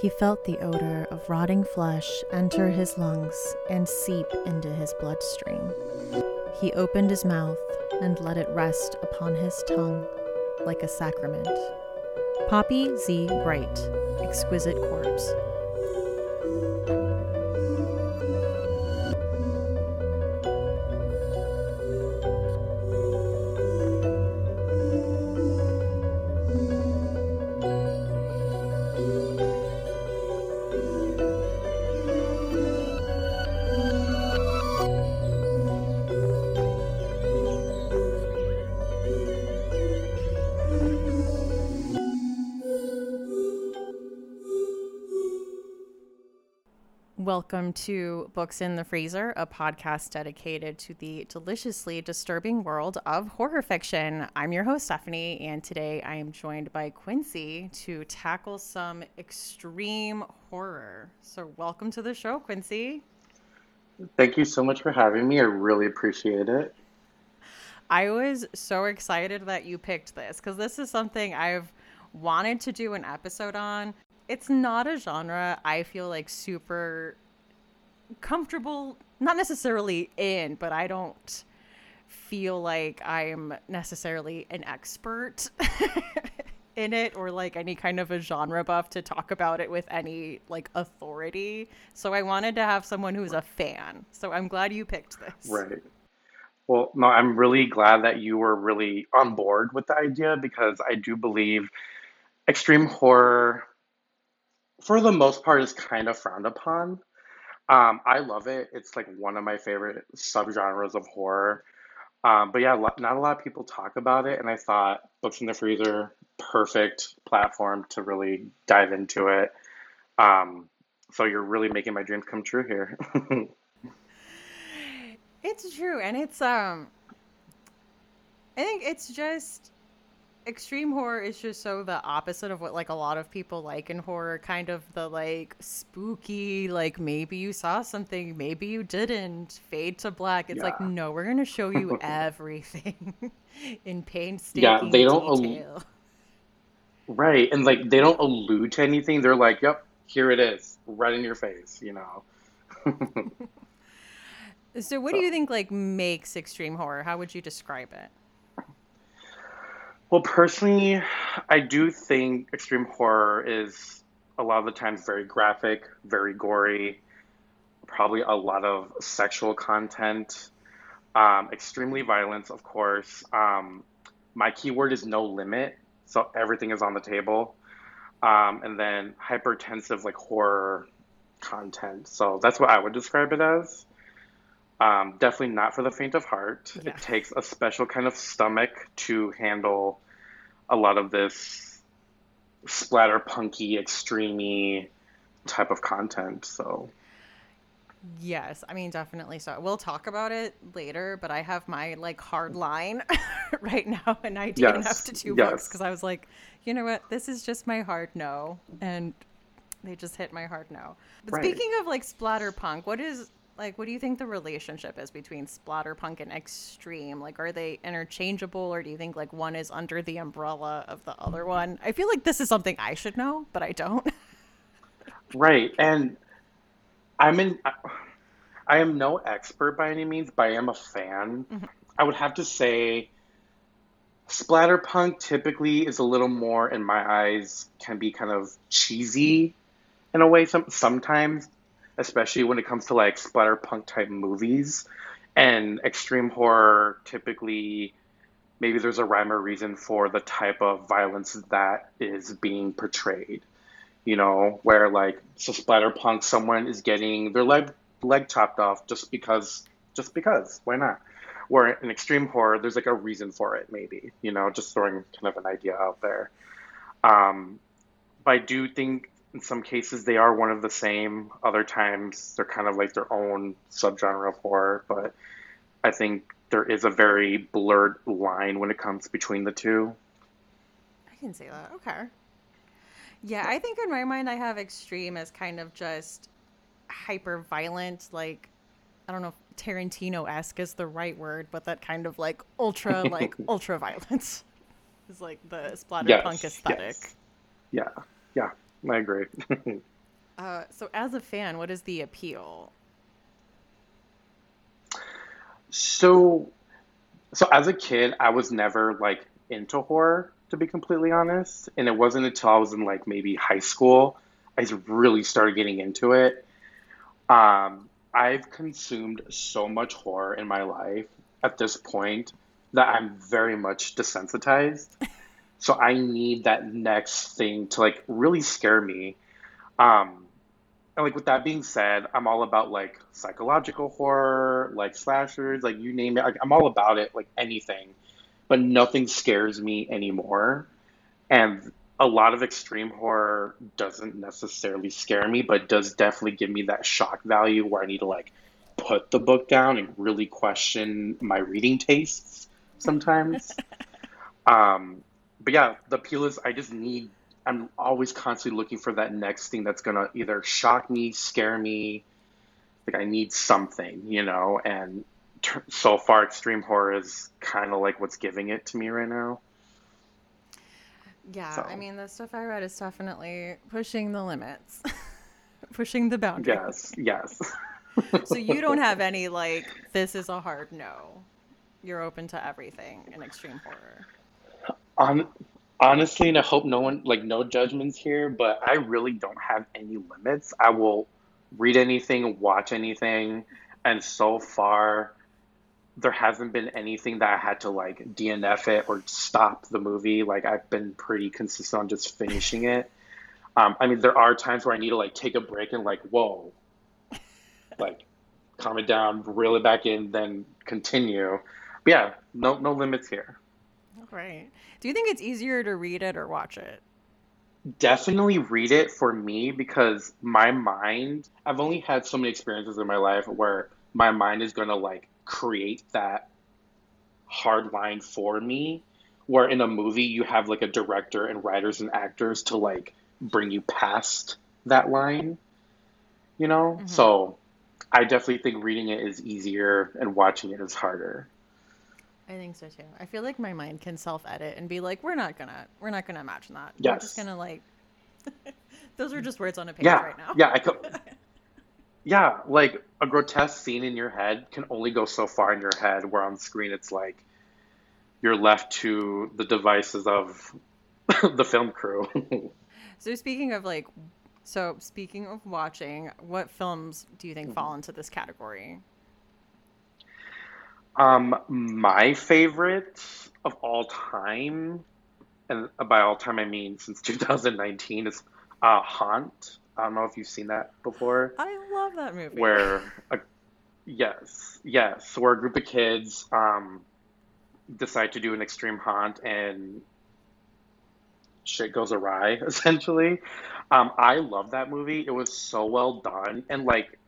He felt the odor of rotting flesh enter his lungs and seep into his bloodstream. He opened his mouth and let it rest upon his tongue like a sacrament. Poppy Z. Brite, Exquisite Corpse. Welcome to Books in the Freezer, a podcast dedicated to the deliciously disturbing world of horror fiction. I'm your host, Stephanie, and today I am joined by Quincy to tackle some extreme horror. So, welcome to the show, Quincy. Thank you so much for having me. I really appreciate it. I was so excited that you picked this because this is something I've wanted to do an episode on it's not a genre I feel like super comfortable, not necessarily in, but I don't feel like I'm necessarily an expert in it or like any kind of a genre buff to talk about it with any like authority. So I wanted to have someone who's a fan. So I'm glad you picked this. Right. Well, no, I'm really glad that you were really on board with the idea because I do believe extreme horror for the most part is kind of frowned upon. Um, I love it. It's like one of my favorite subgenres of horror. Um, but yeah, not a lot of people talk about it, and I thought Books in the Freezer, perfect platform to really dive into it. Um, so you're really making my dreams come true here. it's true, and it's um, I think it's just extreme horror is just so the opposite of what like a lot of people like in horror kind of the like spooky like maybe you saw something maybe you didn't fade to black it's yeah. like no we're gonna show you everything in painstaking yeah they don't detail. Al- right and like they don't allude to anything they're like yep here it is right in your face you know so what so. do you think like makes extreme horror how would you describe it well, personally, I do think extreme horror is a lot of the times very graphic, very gory, probably a lot of sexual content, um, extremely violent, of course. Um, my keyword is no limit, so everything is on the table. Um, and then hypertensive, like horror content. So that's what I would describe it as. Um, definitely not for the faint of heart. Yeah. It takes a special kind of stomach to handle a lot of this splatter punky, extremey type of content. So Yes, I mean definitely so. We'll talk about it later, but I have my like hard line right now, and I did yes. have to two yes. books because I was like, you know what, this is just my hard no, and they just hit my hard no. But right. speaking of like splatter punk, what is like what do you think the relationship is between splatterpunk and extreme? Like are they interchangeable or do you think like one is under the umbrella of the other one? I feel like this is something i should know but i don't. Right and i'm in i am no expert by any means but i am a fan. Mm-hmm. i would have to say splatterpunk typically is a little more in my eyes can be kind of cheesy in a way some, sometimes especially when it comes to like splatterpunk type movies. And extreme horror typically maybe there's a rhyme or reason for the type of violence that is being portrayed. You know, where like so splatterpunk someone is getting their leg leg chopped off just because just because. Why not? Where in extreme horror there's like a reason for it, maybe, you know, just throwing kind of an idea out there. Um, but I do think in some cases they are one of the same. Other times they're kind of like their own subgenre of horror. But I think there is a very blurred line when it comes between the two. I can see that. Okay. Yeah, I think in my mind I have extreme as kind of just hyper violent, like I don't know if Tarantino esque is the right word, but that kind of like ultra like ultra violence is like the splatterpunk yes, aesthetic. Yes. Yeah. Yeah. I agree. uh, so, as a fan, what is the appeal? So, so as a kid, I was never like into horror, to be completely honest. And it wasn't until I was in like maybe high school I really started getting into it. Um, I've consumed so much horror in my life at this point that I'm very much desensitized. so I need that next thing to like really scare me. Um, and like with that being said, I'm all about like psychological horror, like slashers, like you name it. Like, I'm all about it, like anything. But nothing scares me anymore. And a lot of extreme horror doesn't necessarily scare me, but does definitely give me that shock value where I need to like put the book down and really question my reading tastes sometimes. um, but yeah, the appeal is I just need I'm always constantly looking for that next thing that's gonna either shock me, scare me. Like I need something, you know. And t- so far, extreme horror is kind of like what's giving it to me right now. Yeah, so. I mean, the stuff I read is definitely pushing the limits, pushing the boundaries. Yes, yes. so you don't have any like this is a hard no. You're open to everything in extreme horror. On honestly, and I hope no one like no judgments here, but I really don't have any limits. I will read anything, watch anything, and so far there hasn't been anything that I had to like DNF it or stop the movie. Like I've been pretty consistent on just finishing it. Um, I mean, there are times where I need to like take a break and like, whoa, like calm it down, reel it back in, then continue. But yeah, no no limits here. Right. Do you think it's easier to read it or watch it? Definitely read it for me because my mind, I've only had so many experiences in my life where my mind is going to like create that hard line for me. Where in a movie, you have like a director and writers and actors to like bring you past that line, you know? Mm-hmm. So I definitely think reading it is easier and watching it is harder. I think so too. I feel like my mind can self edit and be like, we're not gonna we're not gonna imagine that. Yes. We're just gonna like those are just words on a page yeah. right now. Yeah, I could Yeah, like a grotesque scene in your head can only go so far in your head where on screen it's like you're left to the devices of the film crew. so speaking of like so speaking of watching, what films do you think mm-hmm. fall into this category? Um, my favorite of all time, and by all time I mean since 2019, is uh, Haunt. I don't know if you've seen that before. I love that movie. Where, a, yes, yes, where a group of kids um, decide to do an extreme haunt and shit goes awry, essentially. Um, I love that movie. It was so well done, and like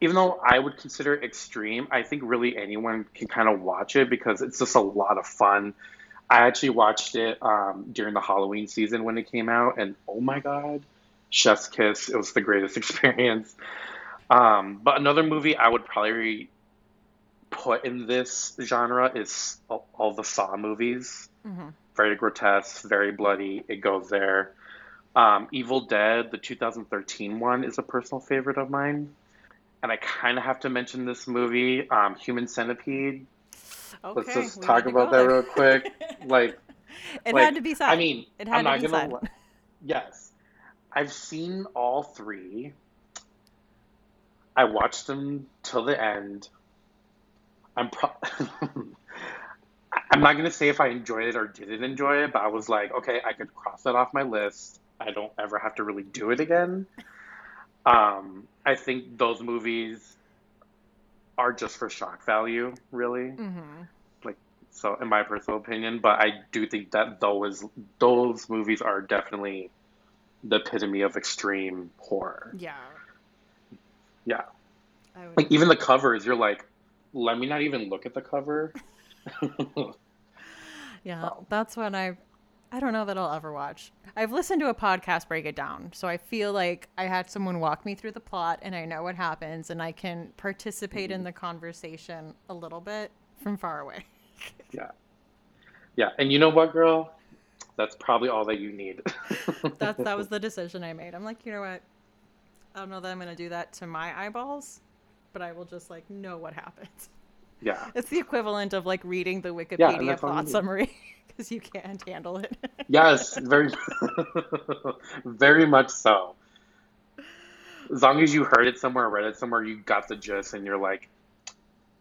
even though I would consider it extreme, I think really anyone can kind of watch it because it's just a lot of fun. I actually watched it um, during the Halloween season when it came out, and oh my god, Chef's Kiss! It was the greatest experience. Um, but another movie I would probably put in this genre is all, the Saw movies. Mm-hmm. Very grotesque, very bloody. It goes there. Um, Evil Dead, the 2013 one, is a personal favorite of mine and I kind of have to mention this movie, um, Human Centipede. Okay, Let's just talk about that real quick. like, it like, had to be said. I mean, it had I'm to not gonna. Yes, I've seen all three. I watched them till the end. I'm pro- I'm not gonna say if I enjoyed it or didn't enjoy it, but I was like, okay, I could cross that off my list. I don't ever have to really do it again. Um, I think those movies are just for shock value, really. Mm-hmm. Like so, in my personal opinion, but I do think that those those movies are definitely the epitome of extreme horror. Yeah. Yeah. Like even the covers, you're like, let me not even look at the cover. yeah, that's when I I don't know that I'll ever watch. I've listened to a podcast break it down, so I feel like I had someone walk me through the plot and I know what happens and I can participate in mm-hmm. the conversation a little bit from far away. yeah. Yeah, and you know what, girl? That's probably all that you need. That's that was the decision I made. I'm like, you know what? I don't know that I'm gonna do that to my eyeballs, but I will just like know what happens. Yeah. It's the equivalent of like reading the Wikipedia that's all you plot summary because you can't handle it. Yes, very, very much so. As long as you heard it somewhere, read it somewhere, you got the gist, and you're like,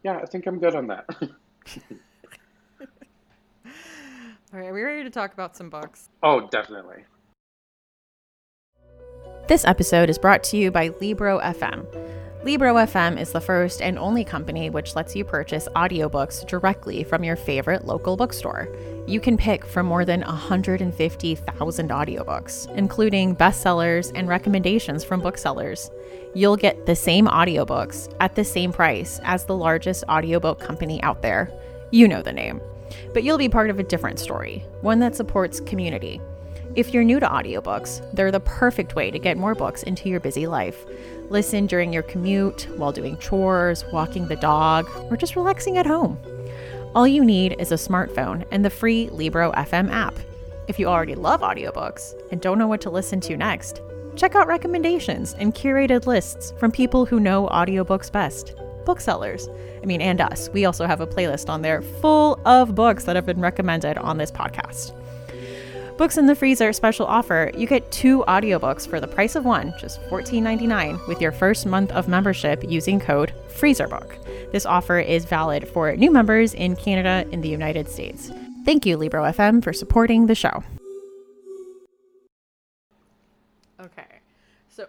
yeah, I think I'm good on that. All right, are we ready to talk about some books? oh, definitely. This episode is brought to you by Libro FM. Libro FM is the first and only company which lets you purchase audiobooks directly from your favorite local bookstore. You can pick from more than 150,000 audiobooks, including bestsellers and recommendations from booksellers. You'll get the same audiobooks at the same price as the largest audiobook company out there. You know the name. But you'll be part of a different story, one that supports community. If you're new to audiobooks, they're the perfect way to get more books into your busy life. Listen during your commute, while doing chores, walking the dog, or just relaxing at home. All you need is a smartphone and the free Libro FM app. If you already love audiobooks and don't know what to listen to next, check out recommendations and curated lists from people who know audiobooks best. Booksellers. I mean, and us. We also have a playlist on there full of books that have been recommended on this podcast. Books in the Freezer special offer. You get two audiobooks for the price of one, just $14.99, with your first month of membership using code FreezerBook. This offer is valid for new members in Canada and the United States. Thank you, Libro FM, for supporting the show. Okay, so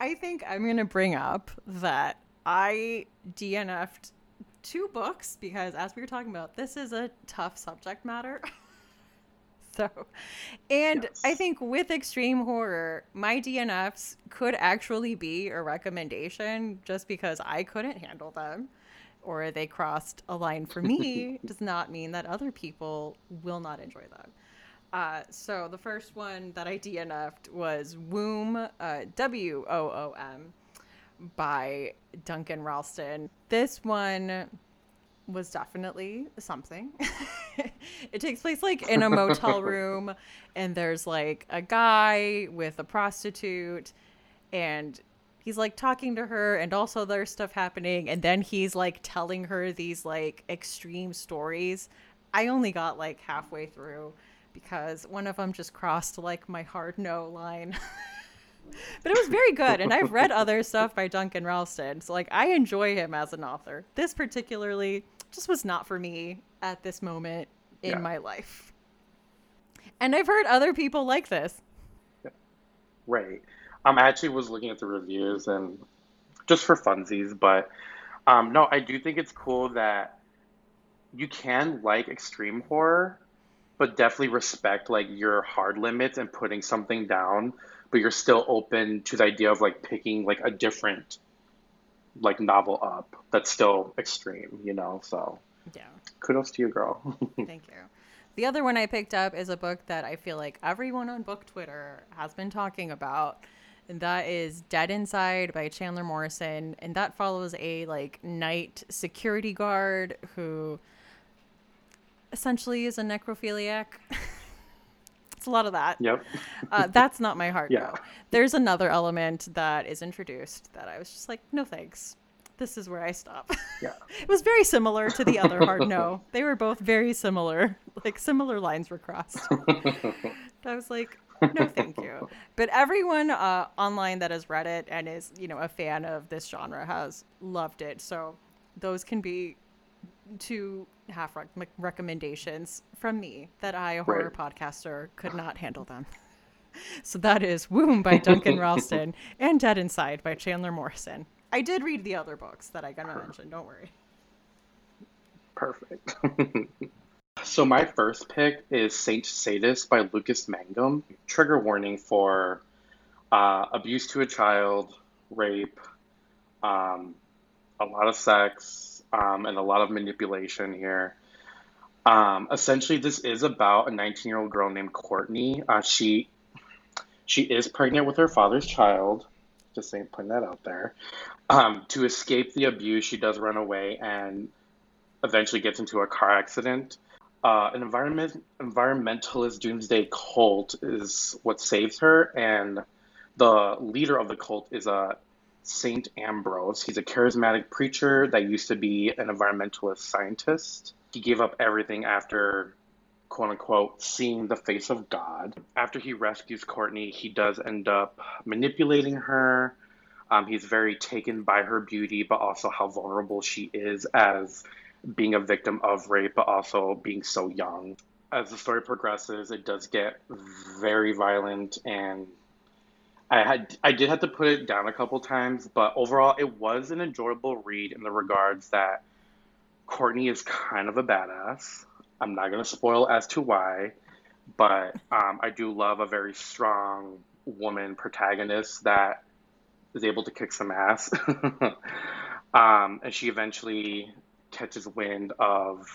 I think I'm going to bring up that I DNF'd two books because, as we were talking about, this is a tough subject matter. so, and Yes. I think with extreme horror, my DNFs could actually be a recommendation just because I couldn't handle them or they crossed a line for me does not mean that other people will not enjoy them. Uh, so the first one that I DNF'd was Woom, uh, W O O M, by Duncan Ralston. This one was definitely something. it takes place like in a motel room, and there's like a guy with a prostitute, and he's like talking to her, and also there's stuff happening, and then he's like telling her these like extreme stories. I only got like halfway through because one of them just crossed like my hard no line. but it was very good and i've read other stuff by duncan ralston so like i enjoy him as an author this particularly just was not for me at this moment in Yeah. my life and i've heard other people like this Right. Um, I actually was looking at the reviews and just for funsies, but um, no, I do think it's cool that you can like extreme horror, but definitely respect like your hard limits and putting something down, but you're still open to the idea of like picking like a different like novel up that's still extreme, you know? So yeah kudos to you, girl. Thank you. The other one I picked up is a book that I feel like everyone on book Twitter has been talking about. And that is Dead Inside by Chandler Morrison. And that follows a like night security guard who essentially is a necrophiliac. a lot of that. yep. Uh, that's not my heart. Yeah. though. There's another element that is introduced that I was just like, no thanks. This is where I stop. Yeah. it was very similar to the other hard no. They were both very similar. Like similar lines were crossed. I was like, no, thank you. But everyone uh, online that has read it and is, you know, a fan of this genre has loved it. So those can be two half rec- rec- recommendations from me that I, a horror podcaster, could not handle them. So that is Woom by Duncan Ralston and Dead Inside by Chandler Morrison. I did read the other books that I got to mention. Don't worry. Perfect. so my first pick is Saint Sadist by Lucas Mangum. Trigger warning for uh, abuse to a child, rape, um, a lot of sex, um, and a lot of manipulation here. Um, essentially, this is about a 19-year-old girl named Courtney. Uh, she she is pregnant with her father's child. Just saying, putting that out there. Um, to escape the abuse, she does run away and eventually gets into a car accident. uh, an environment environmentalist doomsday cult is what saves her, and the leader of the cult is a Saint Ambrose. He's a charismatic preacher that used to be an environmentalist scientist. He gave up everything after quote unquote seeing the face of God. After he rescues Courtney, he does end up manipulating her. Um, he's very taken by her beauty, but also how vulnerable she is as being a victim of rape, but also being so young. As the story progresses, it does get very violent, and I had I did have to put it down a couple times, but overall, it was an enjoyable read in the regards that Courtney is kind of a badass. I'm not gonna spoil as to why, but um, I do love a very strong woman protagonist that is able to kick some ass. um, and she eventually catches wind of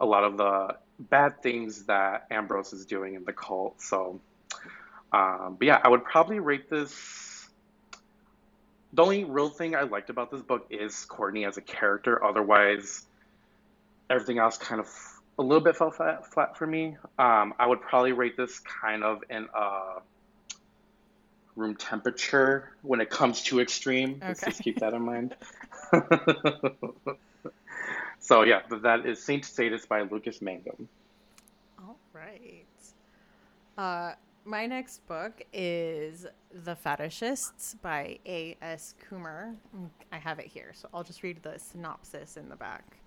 a lot of the bad things that Ambrose is doing in the cult. So, um, but yeah, I would probably rate this. The only real thing I liked about this book is Courtney as a character. Otherwise, everything else kind of a little bit fell flat, flat for me. Um, I would probably rate this kind of in a room temperature when it comes to extreme. Okay. Let's just keep that in mind. so yeah, that is Saint Sadist by Lucas Mangum. All right. Uh, my next book is The Fetishists by A.S. Coomer. I have it here, so I'll just read the synopsis in the back.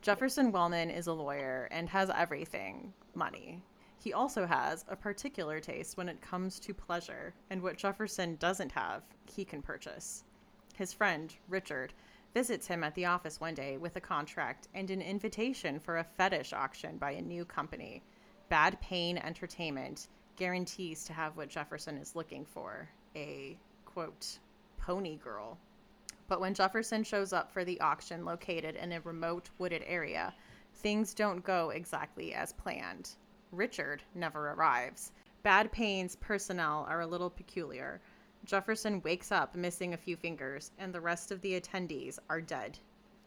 Jefferson Wellman is a lawyer and has everything money. He also has a particular taste when it comes to pleasure, and what Jefferson doesn't have, he can purchase. His friend, Richard, visits him at the office one day with a contract and an invitation for a fetish auction by a new company. Bad Pain Entertainment guarantees to have what Jefferson is looking for a, quote, pony girl. But when Jefferson shows up for the auction located in a remote wooded area, things don't go exactly as planned. Richard never arrives. Bad Pain's personnel are a little peculiar. Jefferson wakes up missing a few fingers, and the rest of the attendees are dead.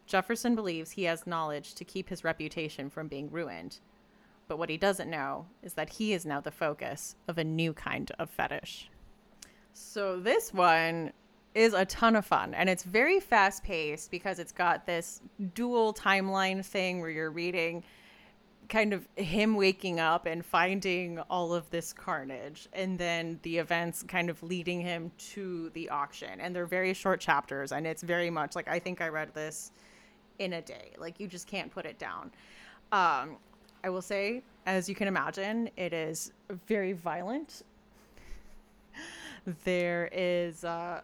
Jefferson believes he has knowledge to keep his reputation from being ruined. But what he doesn't know is that he is now the focus of a new kind of fetish. So this one is a ton of fun and it's very fast paced because it's got this dual timeline thing where you're reading kind of him waking up and finding all of this carnage and then the events kind of leading him to the auction. And they're very short chapters and it's very much like i think i read this in a day. Like you just can't put it down. Um, i will say as you can imagine it is very violent there is uh,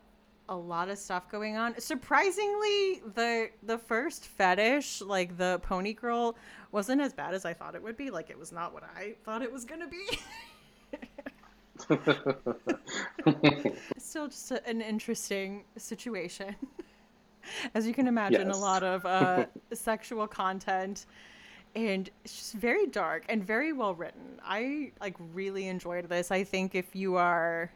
a lot of stuff going on. Surprisingly, the the first fetish, like the pony girl, wasn't as bad as I thought it would be. Like it was not what I thought it was gonna be. Still, just a, an interesting situation. As you can imagine, yes. a lot of uh, sexual content, and it's just very dark and very well written. I like really enjoyed this. I think if you are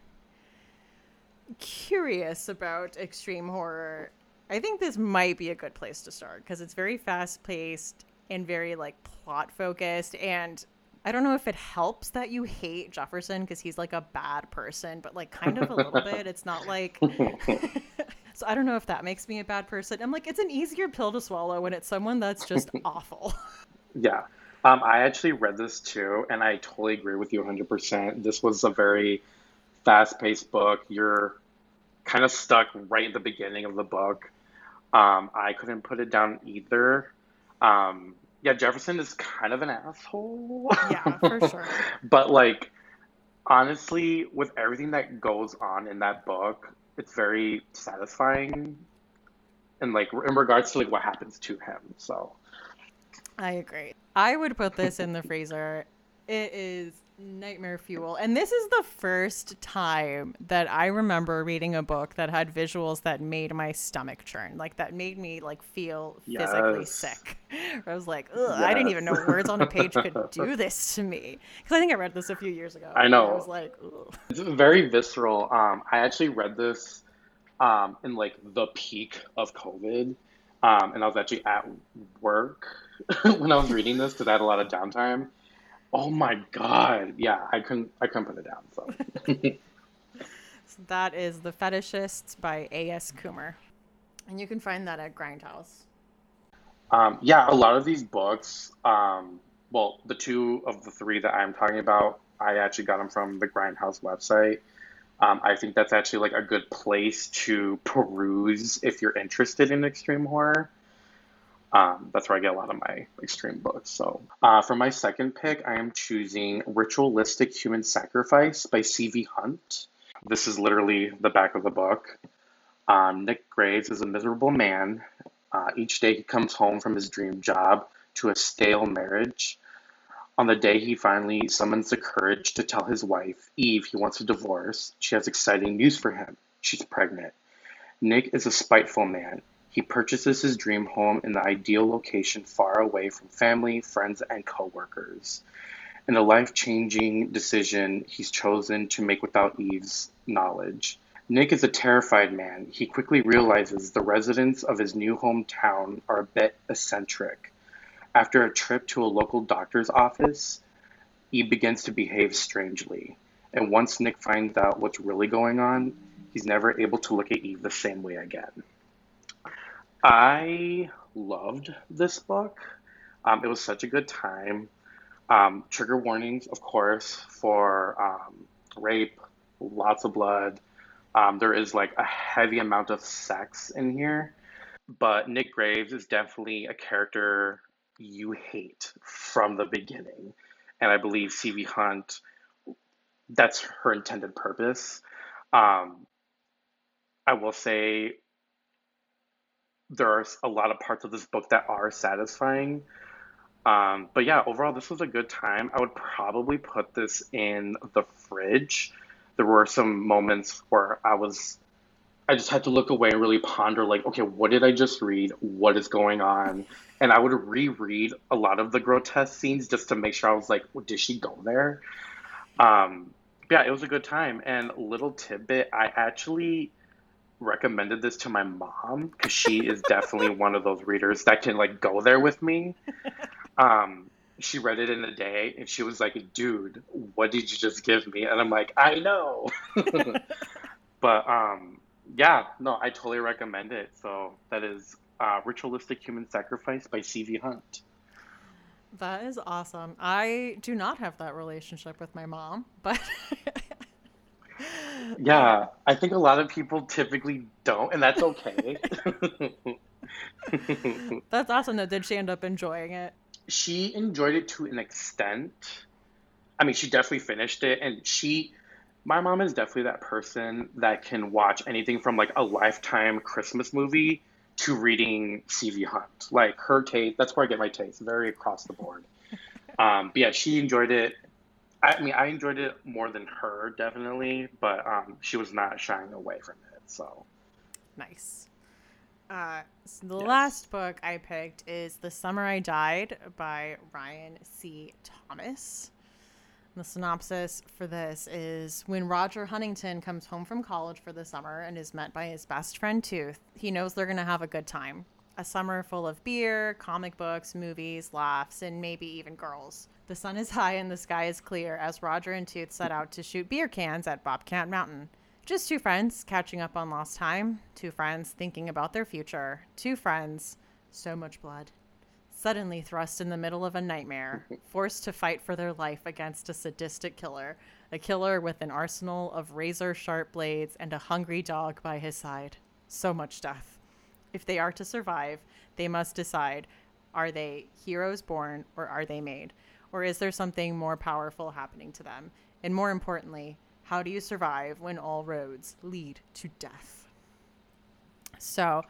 curious about extreme horror, I think this might be a good place to start because it's very fast paced and very like plot focused. And I don't know if it helps that you hate Jefferson because he's like a bad person, but like kind of a little bit. It's not like. so I don't know if that makes me a bad person. I'm like, it's an easier pill to swallow when it's someone that's just awful. Yeah. Um, I actually read this too, and I totally agree with you 100%. This was a very fast paced book. You're kind of stuck right at the beginning of the book. Um, I couldn't put it down either. Um, yeah, Jefferson is kind of an asshole. Yeah, for sure. but like, honestly, with everything that goes on in that book, it's very satisfying. And like in regards to like what happens to him, so. I agree. I would put this in the freezer. It is nightmare fuel. And this is the first time that I remember reading a book that had visuals that made my stomach churn, like that made me like feel yes. physically sick. I was like, yes. I didn't even know words on a page could do this to me. Because I think I read this a few years ago. I know. I was like, Ugh. it's very visceral. Um, I actually read this um, in like the peak of COVID. Um, and I was actually at work when I was reading this because I had a lot of downtime. Oh my god, yeah, I couldn't I couldn't put it down. So, so that is The Fetishists by A.S. Coomer. And you can find that at Grindhouse. Um, yeah, a lot of these books, um, well, the two of the three that I'm talking about, I actually got them from the Grindhouse website. Um, I think that's actually like a good place to peruse if you're interested in extreme horror. Um, that's where I get a lot of my extreme books. So, uh, for my second pick, I am choosing Ritualistic Human Sacrifice by C.V. Hunt. This is literally the back of the book. Um, Nick Graves is a miserable man. Uh, each day he comes home from his dream job to a stale marriage. On the day he finally summons the courage to tell his wife, Eve, he wants a divorce, she has exciting news for him. She's pregnant. Nick is a spiteful man. He purchases his dream home in the ideal location far away from family, friends, and coworkers. In a life changing decision he's chosen to make without Eve's knowledge. Nick is a terrified man. He quickly realizes the residents of his new hometown are a bit eccentric. After a trip to a local doctor's office, Eve begins to behave strangely. And once Nick finds out what's really going on, he's never able to look at Eve the same way again. I loved this book. Um, it was such a good time. Um, trigger warnings, of course, for um, rape, lots of blood. Um, there is like a heavy amount of sex in here, but Nick Graves is definitely a character you hate from the beginning. And I believe C.V. Hunt, that's her intended purpose. Um, I will say there are a lot of parts of this book that are satisfying. Um, but yeah, overall, this was a good time. I would probably put this in the fridge. There were some moments where I was, I just had to look away and really ponder, like, okay, what did I just read? What is going on? and I would reread a lot of the grotesque scenes just to make sure I was like, well, did she go there? Um, yeah, it was a good time. And little tidbit, I actually recommended this to my mom because she is definitely one of those readers that can like go there with me. Um, she read it in a day and she was like, dude, what did you just give me? And I'm like, I know. but um, yeah, no, I totally recommend it. So that is uh, Ritualistic Human Sacrifice by C.V. Hunt. That is awesome. I do not have that relationship with my mom, but. yeah, I think a lot of people typically don't, and that's okay. that's awesome, though. Did she end up enjoying it? She enjoyed it to an extent. I mean, she definitely finished it, and she my mom is definitely that person that can watch anything from like a lifetime Christmas movie to reading CV Hunt. Like her taste, that's where I get my taste, very across the board. um, but yeah, she enjoyed it. I mean, I enjoyed it more than her, definitely, but um, she was not shying away from it. So nice. Uh, so the yes. last book I picked is The Summer I Died by Ryan C. Thomas. The synopsis for this is when Roger Huntington comes home from college for the summer and is met by his best friend Tooth, he knows they're going to have a good time. A summer full of beer, comic books, movies, laughs, and maybe even girls. The sun is high and the sky is clear as Roger and Tooth set out to shoot beer cans at Bobcat Mountain. Just two friends catching up on lost time, two friends thinking about their future, two friends, so much blood suddenly thrust in the middle of a nightmare, forced to fight for their life against a sadistic killer, a killer with an arsenal of razor sharp blades and a hungry dog by his side. So much death. If they are to survive, they must decide are they heroes born or are they made? Or is there something more powerful happening to them? And more importantly, how do you survive when all roads lead to death? So,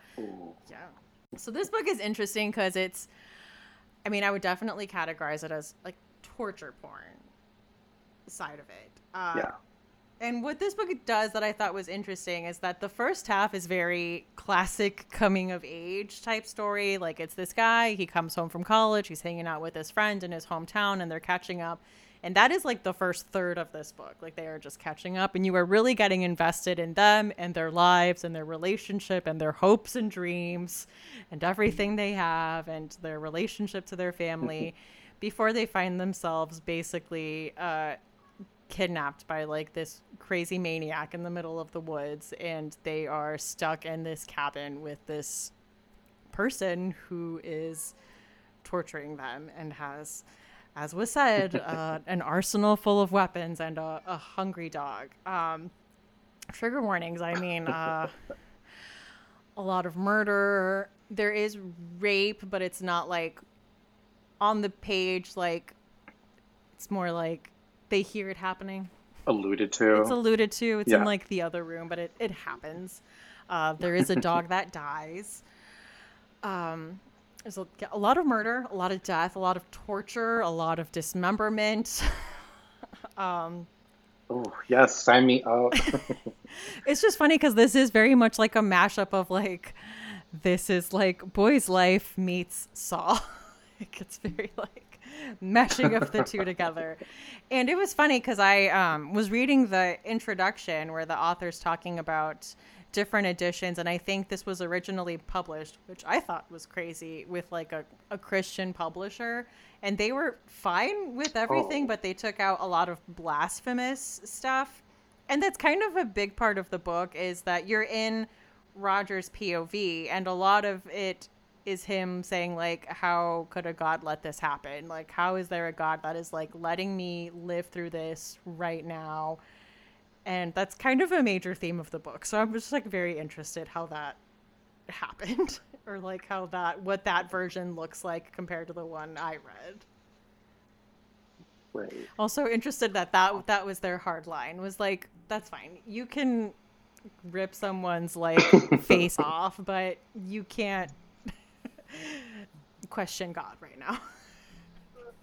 yeah. So this book is interesting because it's I mean, I would definitely categorize it as like torture porn side of it. Uh, yeah. And what this book does that I thought was interesting is that the first half is very classic coming of age type story. Like it's this guy, he comes home from college, he's hanging out with his friend in his hometown, and they're catching up. And that is like the first third of this book. Like they are just catching up, and you are really getting invested in them and their lives and their relationship and their hopes and dreams and everything they have and their relationship to their family before they find themselves basically uh, kidnapped by like this crazy maniac in the middle of the woods and they are stuck in this cabin with this person who is torturing them and has as was said uh, an arsenal full of weapons and a, a hungry dog um, trigger warnings i mean uh, a lot of murder there is rape but it's not like on the page like it's more like they hear it happening. Alluded to. It's alluded to. It's yeah. in like the other room, but it, it happens. Uh, there is a dog that dies. Um, there's a, a, lot of murder, a lot of death, a lot of torture, a lot of dismemberment. um, oh yes, sign me up. it's just funny because this is very much like a mashup of like, this is like Boy's Life meets Saw. like it's very like meshing of the two together. And it was funny because I um, was reading the introduction where the author's talking about different editions. And I think this was originally published, which I thought was crazy, with like a, a Christian publisher. And they were fine with everything, oh. but they took out a lot of blasphemous stuff. And that's kind of a big part of the book is that you're in Roger's POV, and a lot of it is him saying like how could a god let this happen like how is there a god that is like letting me live through this right now and that's kind of a major theme of the book so i'm just like very interested how that happened or like how that what that version looks like compared to the one i read right also interested that that that was their hard line was like that's fine you can rip someone's like face off but you can't question God right now.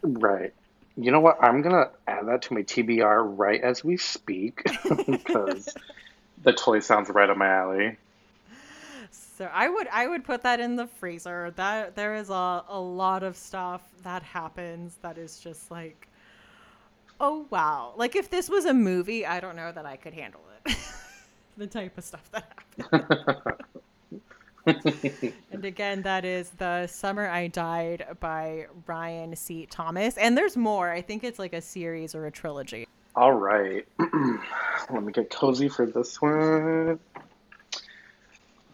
Right. You know what? I'm gonna add that to my TBR right as we speak because that totally sounds right up my alley. So I would I would put that in the freezer. That there is a, a lot of stuff that happens that is just like oh wow. Like if this was a movie, I don't know that I could handle it. the type of stuff that happens. and again, that is The Summer I Died by Ryan C. Thomas. And there's more. I think it's like a series or a trilogy. All right. Let me get cozy for this one.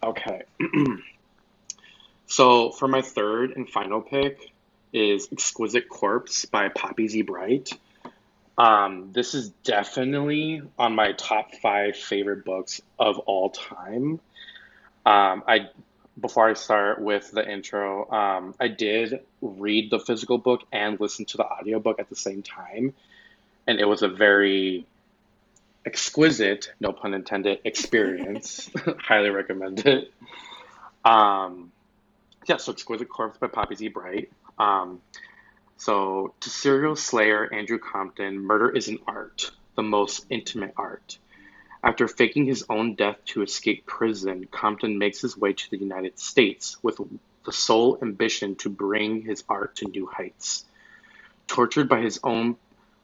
Okay. so for my third and final pick is Exquisite Corpse by Poppy Z. Brite. Um, this is definitely on my top five favorite books of all time. Um, I before I start with the intro, um, I did read the physical book and listen to the audiobook at the same time, and it was a very exquisite, no pun intended, experience. Highly recommend it. Um, yeah, so Exquisite Corpse by Poppy Z. Brite. Um, so, to serial slayer Andrew Compton, murder is an art, the most intimate art. After faking his own death to escape prison, Compton makes his way to the United States with the sole ambition to bring his art to new heights. Tortured by his own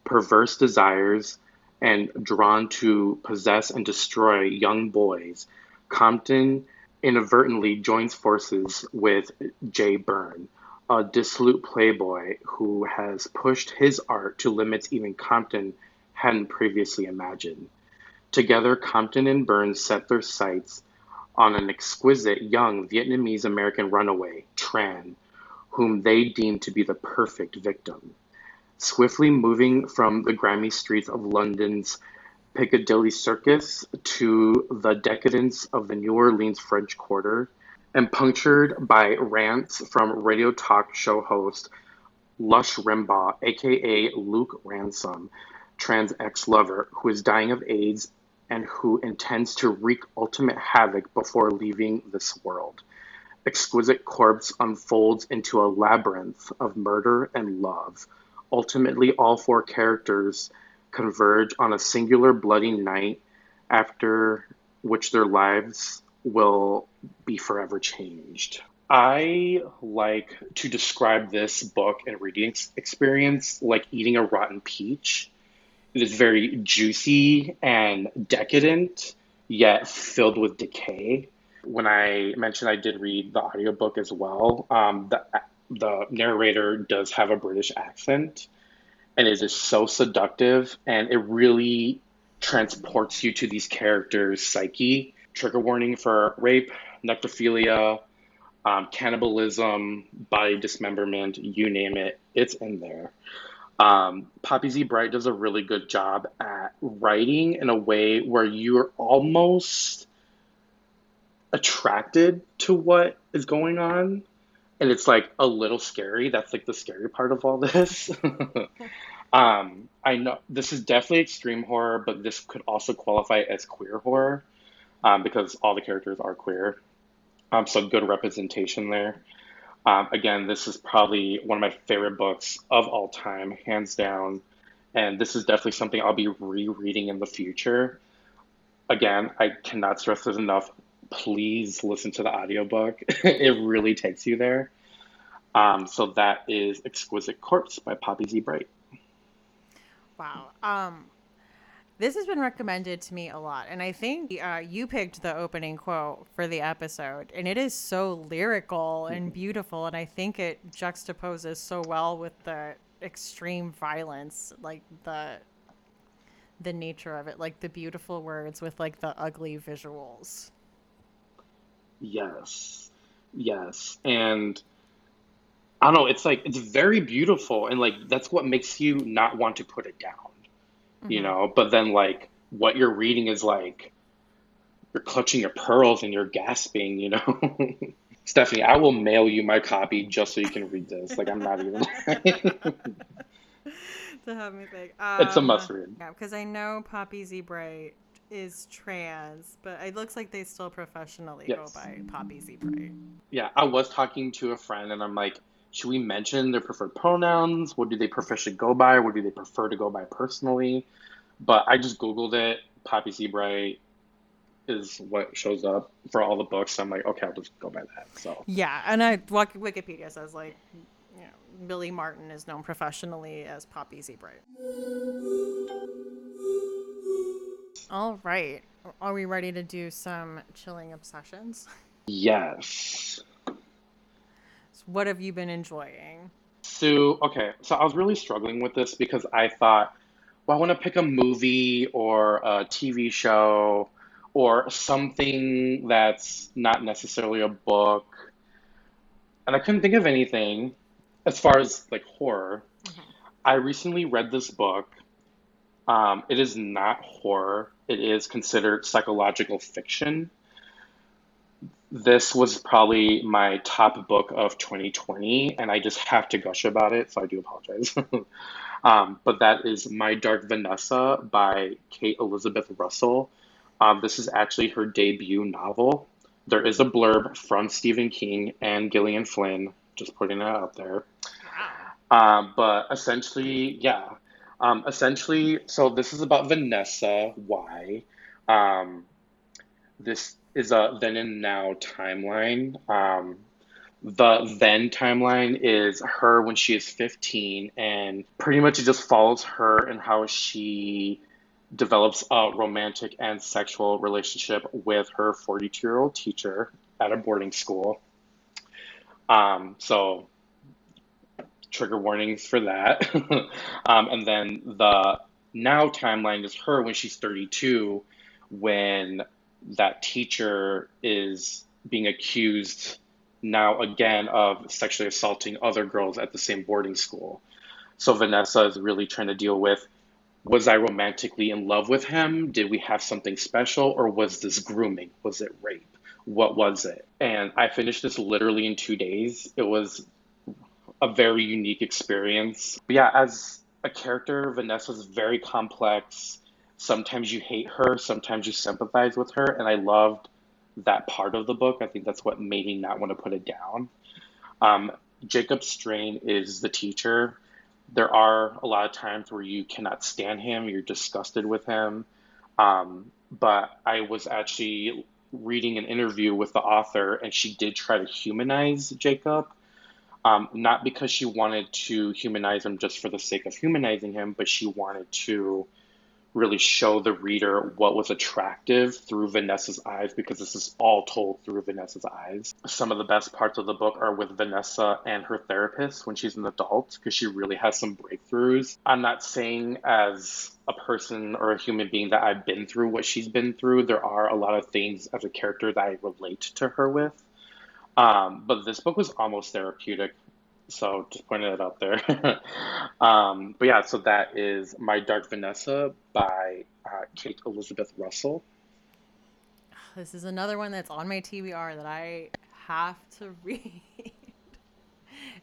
perverse desires and drawn to possess and destroy young boys, Compton inadvertently joins forces with Jay Byrne, a dissolute playboy who has pushed his art to limits even Compton hadn't previously imagined. Together, Compton and Burns set their sights on an exquisite young Vietnamese American runaway, Tran, whom they deemed to be the perfect victim. Swiftly moving from the grimy streets of London's Piccadilly Circus to the decadence of the New Orleans French Quarter, and punctured by rants from radio talk show host Lush Rimbaugh, aka Luke Ransom, Tran's ex lover, who is dying of AIDS and who intends to wreak ultimate havoc before leaving this world. Exquisite Corpse unfolds into a labyrinth of murder and love. Ultimately, all four characters converge on a singular bloody night after which their lives will be forever changed. I like to describe this book and reading experience like eating a rotten peach. It is very juicy and decadent, yet filled with decay. When I mentioned I did read the audiobook as well, um, the, the narrator does have a British accent, and it is so seductive, and it really transports you to these characters' psyche. Trigger warning for rape, necrophilia, um, cannibalism, body dismemberment, you name it, it's in there. Um, Poppy Z Brite does a really good job at writing in a way where you're almost attracted to what is going on. And it's like a little scary. That's like the scary part of all this. um, I know this is definitely extreme horror, but this could also qualify as queer horror um, because all the characters are queer. Um, so good representation there. Um, again, this is probably one of my favorite books of all time, hands down. And this is definitely something I'll be rereading in the future. Again, I cannot stress this enough. Please listen to the audiobook. it really takes you there. Um, so that is Exquisite Corpse by Poppy Z. Brite. Wow. Um, this has been recommended to me a lot, and I think uh, you picked the opening quote for the episode, and it is so lyrical and mm-hmm. beautiful, and I think it juxtaposes so well with the extreme violence, like the the nature of it, like the beautiful words with like the ugly visuals. Yes, yes, and I don't know. It's like it's very beautiful, and like that's what makes you not want to put it down mm-hmm. you know, but then like what you're reading is like you're clutching your pearls and you're gasping, you know. Stephanie, I will mail you my copy just so you can read this. Like I'm not even to have me think. Um, it's a um, must read. Yeah, because I know Poppy Z Brite is trans, but it looks like they still professionally yes. go by Poppy Z Brite. Yeah, I was talking to a friend and I'm like, should we mention their preferred pronouns? What do they prefer to go by? What do they prefer to go by personally? But I just Googled it. Poppy Z Brite is what shows up for all the books. So I'm like, okay, I'll just go by that. So yeah, and I Wikipedia says like, you know, Billy Martin is known professionally as Poppy Z Brite. All right, are we ready to do some chilling obsessions? Yes. What have you been enjoying? So, okay, so I was really struggling with this because I thought, well, I want to pick a movie or a TV show or something that's not necessarily a book. And I couldn't think of anything as far as like horror. Mm-hmm. I recently read this book. Um, it is not horror, it is considered psychological fiction this was probably my top book of 2020, and I just have to gush about it, so I do apologize. um, but that is My Dark Vanessa by Kate Elizabeth Russell. Um, this is actually her debut novel. There is a blurb from Stephen King and Gillian Flynn, just putting it out there. Um, but essentially, yeah. Um, essentially, so this is about Vanessa Y. Um, this is a then and now timeline. Um, the then timeline is her when she is 15, and pretty much it just follows her and how she develops a romantic and sexual relationship with her 42 year old teacher at a boarding school. Um, so, trigger warnings for that. um, and then the now timeline is her when she's 32, when that teacher is being accused now again of sexually assaulting other girls at the same boarding school. So Vanessa is really trying to deal with was I romantically in love with him? Did we have something special or was this grooming? Was it rape? What was it? And I finished this literally in two days. It was a very unique experience. But yeah, as a character, Vanessa's very complex sometimes you hate her, sometimes you sympathize with her, and I loved that part of the book. I think that's what made me not want to put it down. Um, Jacob Strain is the teacher. There are a lot of times where you cannot stand him, you're disgusted with him. Um, but I was actually reading an interview with the author, and she did try to humanize Jacob. Um, not because she wanted to humanize him just for the sake of humanizing him, but she wanted to really show the reader what was attractive through Vanessa's eyes because this is all told through Vanessa's eyes. Some of the best parts of the book are with Vanessa and her therapist when she's an adult because she really has some breakthroughs. I'm not saying as a person or a human being that I've been through what she's been through. There are a lot of things as a character that I relate to her with. Um, but this book was almost therapeutic. So just pointing it out there. um, but yeah, so that is My Dark Vanessa by uh, Kate Elizabeth Russell. This is another one that's on my TBR that I have to read.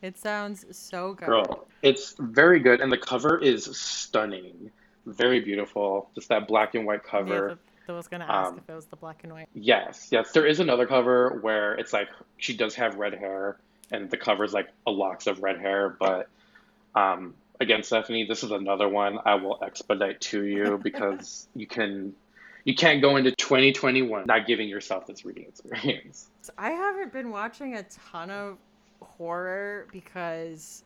it sounds so good. Girl, it's very good, and the cover is stunning, very beautiful. Just that black and white cover. Yeah, I was gonna ask um, if it was the black and white. Yes, yes. There is another cover where it's like she does have red hair, and the cover's like a locks of red hair. But um, again, Stephanie, this is another one I will expedite to you because you can you can't go into 2021 not giving yourself this reading experience. I haven't been watching a ton of horror because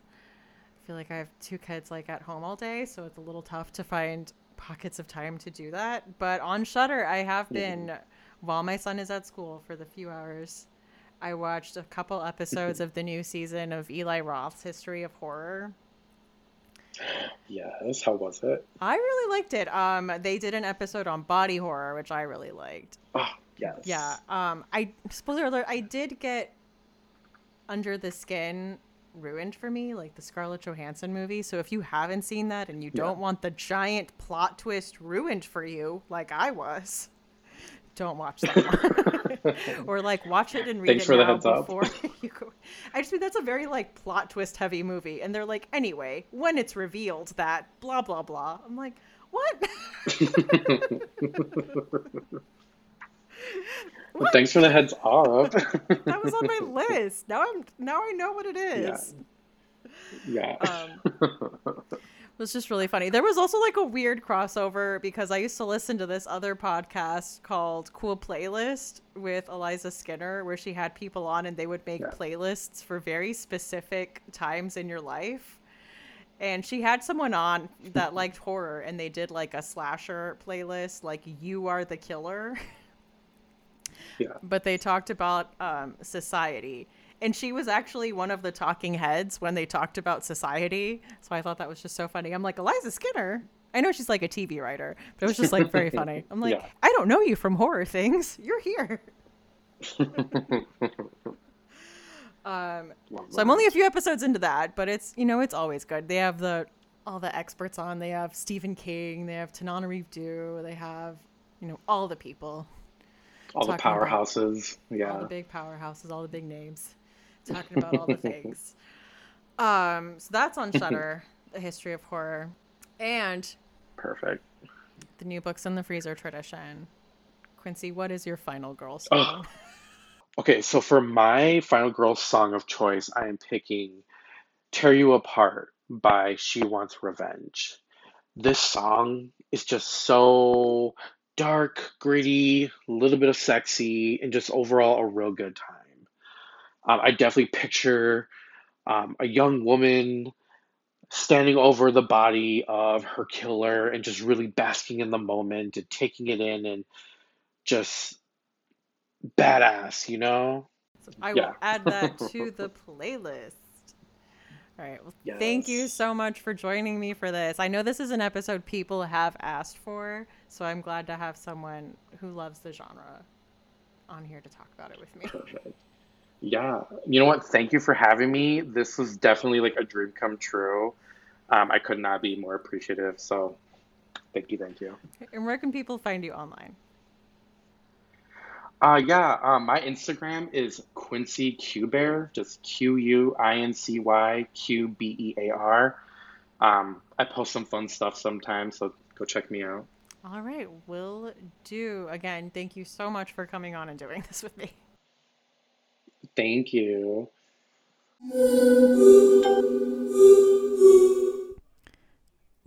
I feel like I have two kids like at home all day, so it's a little tough to find pockets of time to do that. But on Shudder, I have been mm-hmm. while my son is at school for the few hours I watched a couple episodes of the new season of Eli Roth's History of Horror. Yes, how was it? I really liked it. Um, they did an episode on body horror, which I really liked. Oh, yes. Yeah. Um, I spoiler alert. I did get Under the Skin ruined for me, like the Scarlett Johansson movie. So if you haven't seen that and you don't yeah. want the giant plot twist ruined for you, like I was, don't watch that one. or like watch it and read Thanks it for the heads before up. you go. I just mean that's a very like plot twist heavy movie, and they're like, anyway, when it's revealed that blah blah blah. I'm like, what? Well, thanks for the heads up. that was on my list. Now I'm now I know what it is. Yeah. yeah. Um, was just really funny. There was also like a weird crossover because I used to listen to this other podcast called Cool Playlist with Eliza Skinner, where she had people on and they would make yeah. playlists for very specific times in your life. And she had someone on that liked horror and they did like a slasher playlist, like You Are the Killer. Yeah. But they talked about um, society and she was actually one of the talking heads when they talked about society. So I thought that was just so funny. I'm like, Eliza Skinner. I know she's like a TV writer, but it was just like very funny. I'm like, yeah. I don't know you from horror things. You're here. um, so I'm only a few episodes into that, but it's you know it's always good. They have the all the experts on. They have Stephen King. They have Tananarive They have you know all the people. All the powerhouses. Yeah. All the big powerhouses. All the big names talking about all the things. Um, so that's on Shudder, the history of horror, and perfect. The new books in the freezer tradition. Quincy, what is your final girl song? Oh. Okay, so for my final girl song of choice, I am picking "Tear You Apart" by She Wants Revenge. This song is just so dark, gritty, a little bit of sexy, and just overall a real good time. Um, I definitely picture um, a young woman standing over the body of her killer and just really basking in the moment and taking it in and just badass, you know? I yeah. will add that to the playlist. All right. Well, yes. thank you so much for joining me for this. I know this is an episode people have asked for, so I'm glad to have someone who loves the genre on here to talk about it with me. Perfect. Yeah. You know what? Thank you for having me. This was definitely like a dream come true. Um, I could not be more appreciative. So thank you. Thank you. And where can people find you online? Uh, yeah, um, my Instagram is Quincy Q Bear, just Q U I N C Y Q B E A R. Um, I post some fun stuff sometimes, so go check me out. All right, will do. Again, thank you so much for coming on and doing this with me. Thank you.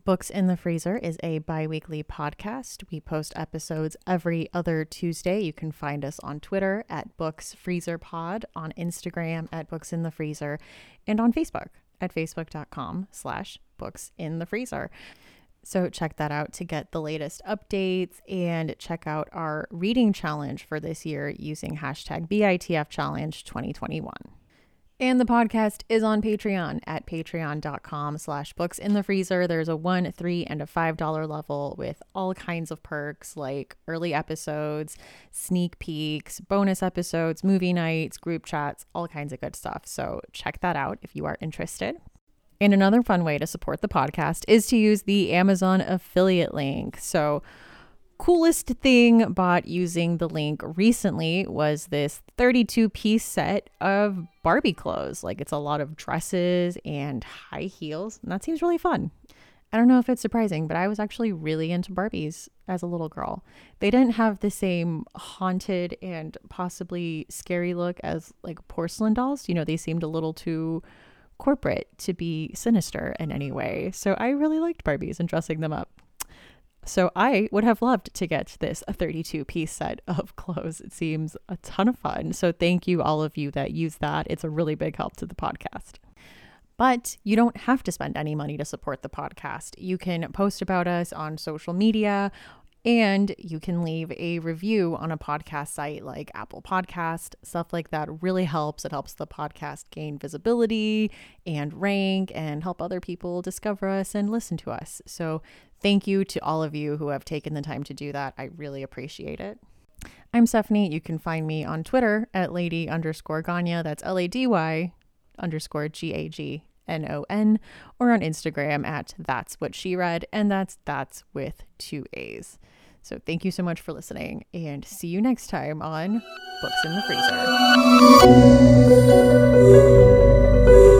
Books in the Freezer is a bi weekly podcast. We post episodes every other Tuesday. You can find us on Twitter at Books Freezer Pod, on Instagram at Books in the Freezer, and on Facebook at facebook.com slash books in the freezer. So check that out to get the latest updates and check out our reading challenge for this year using hashtag BITF Challenge 2021. And the podcast is on Patreon at patreon.com slash books in the freezer. There's a one, three, and a five dollar level with all kinds of perks like early episodes, sneak peeks, bonus episodes, movie nights, group chats, all kinds of good stuff. So check that out if you are interested. And another fun way to support the podcast is to use the Amazon affiliate link. So coolest thing bought using the link recently was this 32 piece set of Barbie clothes. Like it's a lot of dresses and high heels, and that seems really fun. I don't know if it's surprising, but I was actually really into Barbies as a little girl. They didn't have the same haunted and possibly scary look as like porcelain dolls. You know, they seemed a little too corporate to be sinister in any way. So I really liked Barbies and dressing them up. So I would have loved to get this a 32 piece set of clothes. It seems a ton of fun. So thank you all of you that use that. It's a really big help to the podcast. But you don't have to spend any money to support the podcast. You can post about us on social media and you can leave a review on a podcast site like Apple Podcast. Stuff like that really helps. It helps the podcast gain visibility and rank and help other people discover us and listen to us. So thank you to all of you who have taken the time to do that. I really appreciate it. I'm Stephanie. You can find me on Twitter at lady underscore Gagnon. That's L A D Y underscore G A G N O N, or on Instagram at That's What She Read, and that's That's with two A's. So thank you so much for listening, and see you next time on Books in the Freezer.